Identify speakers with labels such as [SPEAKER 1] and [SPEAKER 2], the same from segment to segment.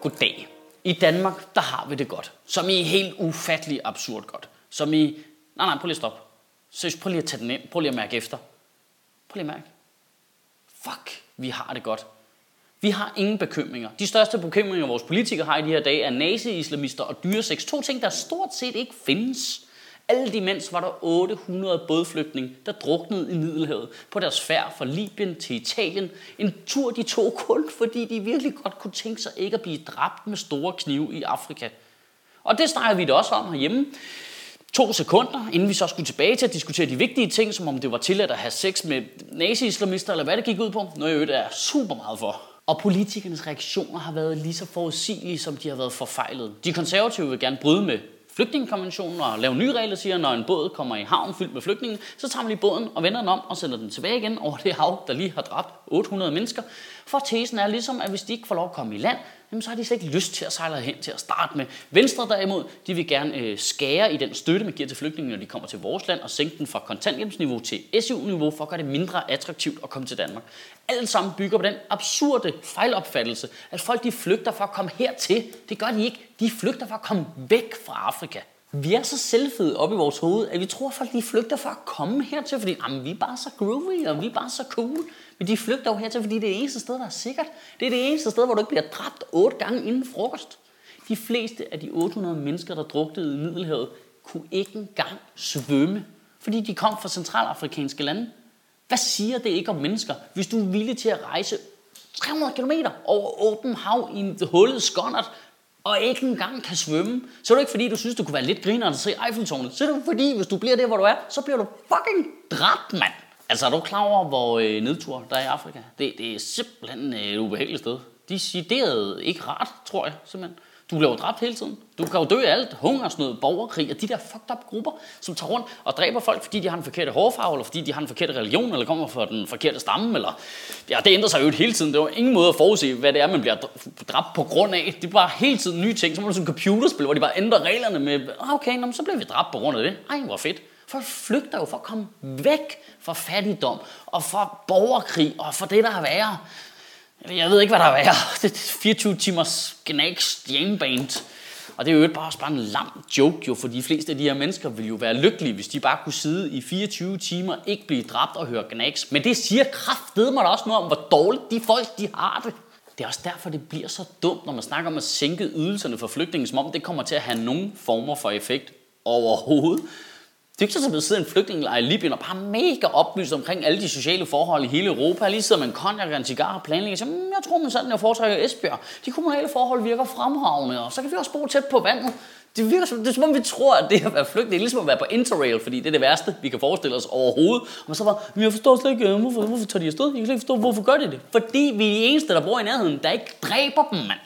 [SPEAKER 1] Goddag. I Danmark, der har vi det godt. Som i helt ufattelig absurd godt. Som i... Nej, nej, prøv lige at stoppe. Seriøst, prøv lige at tage den ind. Prøv lige at mærke efter. Prøv lige at mærke. Fuck, vi har det godt. Vi har ingen bekymringer. De største bekymringer, vores politikere har i de her dage, er nazi-islamister og dyreseks. To ting, der stort set ikke findes. Alt imens var der 800 bådflygtninge, der druknede i Middelhavet på deres færd fra Libyen til Italien. En tur, de tog kun, fordi de virkelig godt kunne tænke sig ikke at blive dræbt med store knive i Afrika. Og det snakker vi da også om herhjemme. To sekunder, inden vi så skulle tilbage til at diskutere de vigtige ting, som om det var tilladt at have sex med nazi-islamister, eller hvad det gik ud på. Noget jeg er super meget for. Og politikernes reaktioner har været lige så forudsigelige, som de har været forfejlet. De konservative vil gerne bryde med flygtningekonventionen og lave nye regler, siger, når en båd kommer i havn fyldt med flygtninge, så tager man lige båden og vender den om og sender den tilbage igen over det hav, der lige har dræbt 800 mennesker. For tesen er ligesom, at hvis de ikke får lov at komme i land, jamen, så har de slet ikke lyst til at sejle hen til at starte med. Venstre derimod, de vil gerne øh, skære i den støtte, man giver til flygtninge, når de kommer til vores land, og sænke den fra kontanthjælpsniveau til SU-niveau, for at gøre det mindre attraktivt at komme til Danmark. Alt sammen bygger på den absurde fejlopfattelse, at folk de flygter for at komme hertil. Det gør de ikke. De flygter for at komme væk fra Afrika. Vi er så selvfede op i vores hoved, at vi tror, at folk de flygter for at komme hertil, fordi jamen, vi er bare så groovy, og vi er bare så cool. Men de flygter jo hertil, fordi det er det eneste sted, der er sikkert. Det er det eneste sted, hvor du ikke bliver dræbt otte gange inden frokost. De fleste af de 800 mennesker, der druknede i Middelhavet, kunne ikke engang svømme, fordi de kom fra centralafrikanske lande. Hvad siger det ikke om mennesker, hvis du er villig til at rejse 300 km over åben hav i en hullet skåndert, og ikke engang kan svømme, så er det ikke fordi, du synes, du kunne være lidt griner at se Eiffeltårnet. Så er det fordi, hvis du bliver der, hvor du er, så bliver du fucking dræbt, mand. Altså, er du klar over, hvor øh, nedtur der er i Afrika? Det, det er simpelthen øh, et ubehageligt sted. De er ikke rart, tror jeg, simpelthen. Du bliver jo dræbt hele tiden. Du kan jo dø af alt. Hungersnød, borgerkrig og de der fucked up grupper, som tager rundt og dræber folk, fordi de har en forkerte hårfarve, eller fordi de har en forkert religion, eller kommer fra den forkerte stamme. Eller... Ja, det ændrer sig jo hele tiden. Det er jo ingen måde at forudse, hvad det er, man bliver dræbt på grund af. Det er bare hele tiden nye ting. Så er det sådan et computerspil, hvor de bare ændrer reglerne med, ah, okay, nå, så bliver vi dræbt på grund af det. Ej, hvor fedt. Folk flygter jo for at komme væk fra fattigdom, og fra borgerkrig, og fra det, der er værre. Jeg ved ikke, hvad der er værre. Det er 24 timers Gnags Band. Og det er jo bare, også bare en lam joke jo, for de fleste af de her mennesker ville jo være lykkelige, hvis de bare kunne sidde i 24 timer, ikke blive dræbt og høre Gnags. Men det siger kraftedeme mig da også noget om, hvor dårligt de folk de har det. Det er også derfor, det bliver så dumt, når man snakker om at sænke ydelserne for flygtninge, som om det kommer til at have nogen former for effekt overhovedet. Det er ikke så, at sidder en flygtningelejr i Libyen og bare mega oplyst omkring alle de sociale forhold i hele Europa. Lige sidder man en konjak og en cigar og planlægger. Så, mm, jeg tror, man sådan, jeg foretrækker Esbjerg. De kommunale forhold virker fremragende, og så kan vi også bo tæt på vandet. Det virker som, det er som om, vi tror, at det at være flygtning det er ligesom at være på Interrail, fordi det er det værste, vi kan forestille os overhovedet. Og så var, men jeg forstår slet ikke, øh, hvorfor, hvorfor tager de afsted? Jeg kan slet ikke forstå, hvorfor gør de det? Fordi vi er de eneste, der bor i nærheden, der ikke dræber dem, mand.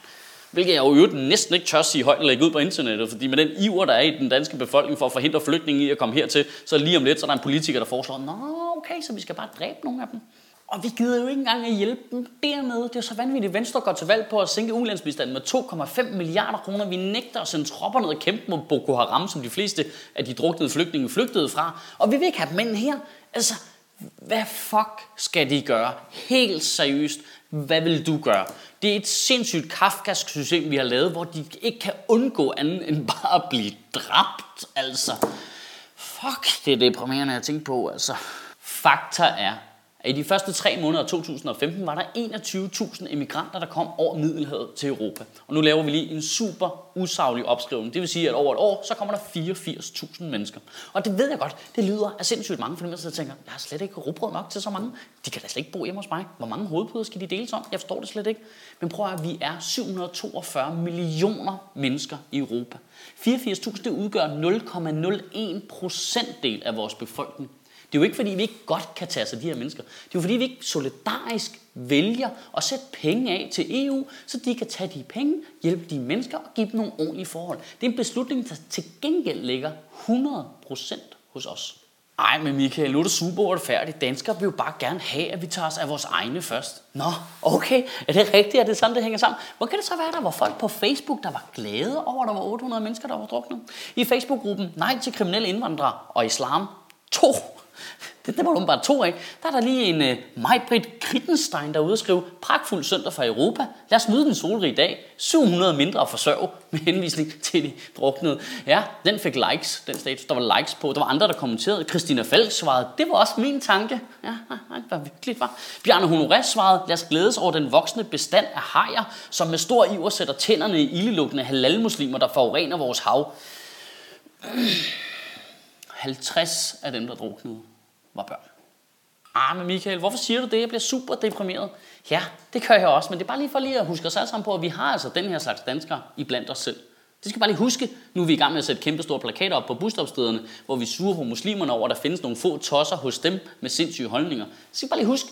[SPEAKER 1] Hvilket jeg jo næsten ikke tør sige højt og lægge ud på internettet, fordi med den iver, der er i den danske befolkning for at forhindre flygtninge i at komme hertil, så lige om lidt, så er der en politiker, der foreslår, nå okay, så vi skal bare dræbe nogle af dem. Og vi gider jo ikke engang at hjælpe dem dernede. Det er så vanvittigt. Venstre går til valg på at sænke ulandsbistanden med 2,5 milliarder kroner. Vi nægter at sende tropper ned og kæmpe mod Boko Haram, som de fleste af de druknede flygtninge flygtede fra. Og vi vil ikke have dem ind her. Altså, hvad fuck skal de gøre? Helt seriøst. Hvad vil du gøre? Det er et sindssygt kafkask system, vi har lavet, hvor de ikke kan undgå andet end bare at blive dræbt. Altså, fuck, det er deprimerende at tænke på. Altså, fakta er, i de første tre måneder af 2015 var der 21.000 emigranter, der kom over Middelhavet til Europa. Og nu laver vi lige en super usaglig opskrivning. Det vil sige, at over et år, så kommer der 84.000 mennesker. Og det ved jeg godt, det lyder af sindssygt mange for dem, der tænker, jeg har slet ikke råbrød nok til så mange. De kan da slet ikke bo hjemme hos mig. Hvor mange hovedpuder skal de deles om? Jeg forstår det slet ikke. Men prøv at vi er 742 millioner mennesker i Europa. 84.000 det udgør 0,01 procentdel af vores befolkning. Det er jo ikke, fordi vi ikke godt kan tage os af de her mennesker. Det er jo, fordi vi ikke solidarisk vælger at sætte penge af til EU, så de kan tage de penge, hjælpe de mennesker og give dem nogle ordentlige forhold. Det er en beslutning, der til gengæld ligger 100% hos os. Ej, men Michael, nu er det super uretfærdigt. Danskere vil jo bare gerne have, at vi tager os af vores egne først. Nå, okay. Er det rigtigt? Er det sådan, det hænger sammen? Hvor kan det så være, der var folk på Facebook, der var glade over, at der var 800 mennesker, der var druknet? I Facebook-gruppen Nej til kriminelle indvandrere og islam 2 det, det var bare to af. Der er der lige en øh, uh, Majbrit Krittenstein, der er ude og skrive, pragtfuld søndag fra Europa. Lad os nyde den solrige dag. 700 mindre at forsørge med henvisning til de druknede. Ja, den fik likes, den status. Der var likes på. Der var andre, der kommenterede. Christina Falk svarede, det var også min tanke. Ja, det var virkelig var. Bjarne Honoré svarede, lad os glædes over den voksne bestand af hajer, som med stor iver sætter tænderne i ildelugtende halalmuslimer, der forurener vores hav. 50 af dem, der druknede, var børn. Ah, men Michael, hvorfor siger du det? Jeg bliver super deprimeret. Ja, det gør jeg også, men det er bare lige for lige at huske os alle sammen på, at vi har altså den her slags danskere i blandt os selv. Det skal bare lige huske, nu er vi i gang med at sætte kæmpe store plakater op på busstopstederne, hvor vi suger på muslimerne over, at der findes nogle få tosser hos dem med sindssyge holdninger. Det skal bare lige huske,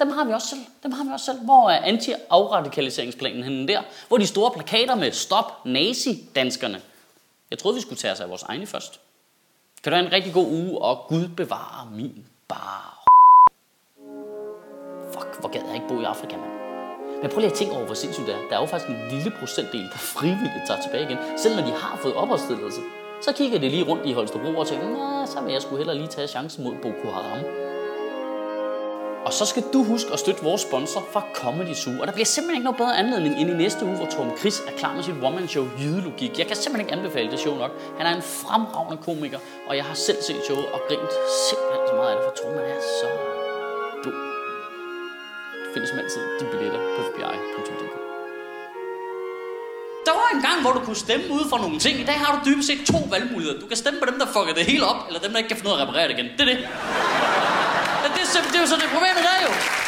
[SPEAKER 1] dem har vi også selv. Dem har vi også selv. Hvor er anti-afradikaliseringsplanen henne der? Hvor er de store plakater med stop nazi-danskerne? Jeg troede, vi skulle tage os af vores egne først. Kan du have en rigtig god uge, og Gud bevare min bar. Fuck, hvor gad jeg ikke bo i Afrika, mand. Men prøv lige at tænke over, hvor sindssygt det er. Der er jo faktisk en lille procentdel, der frivilligt tager tilbage igen, selv når de har fået opholdstilladelse. Så kigger de lige rundt i Holstebro og tænker, nej, så vil jeg skulle hellere lige tage chancen mod Boko Haram. Og så skal du huske at støtte vores sponsor fra Comedy Zoo. Og der bliver simpelthen ikke noget bedre anledning end i næste uge, hvor Tom Chris er klar med sit one-man-show Jydelogik. Jeg kan simpelthen ikke anbefale det show nok. Han er en fremragende komiker, og jeg har selv set showet og grint simpelthen så meget af det, for Tom er så dum. Du finder som altid de billetter på fbi.dk. Der var en gang, hvor du kunne stemme ud for nogle ting. I dag har du dybest set to valgmuligheder. Du kan stemme på dem, der fucker det hele op, eller dem, der ikke kan finde ud af at reparere det igen. Det er det. Men det, er, det er jo så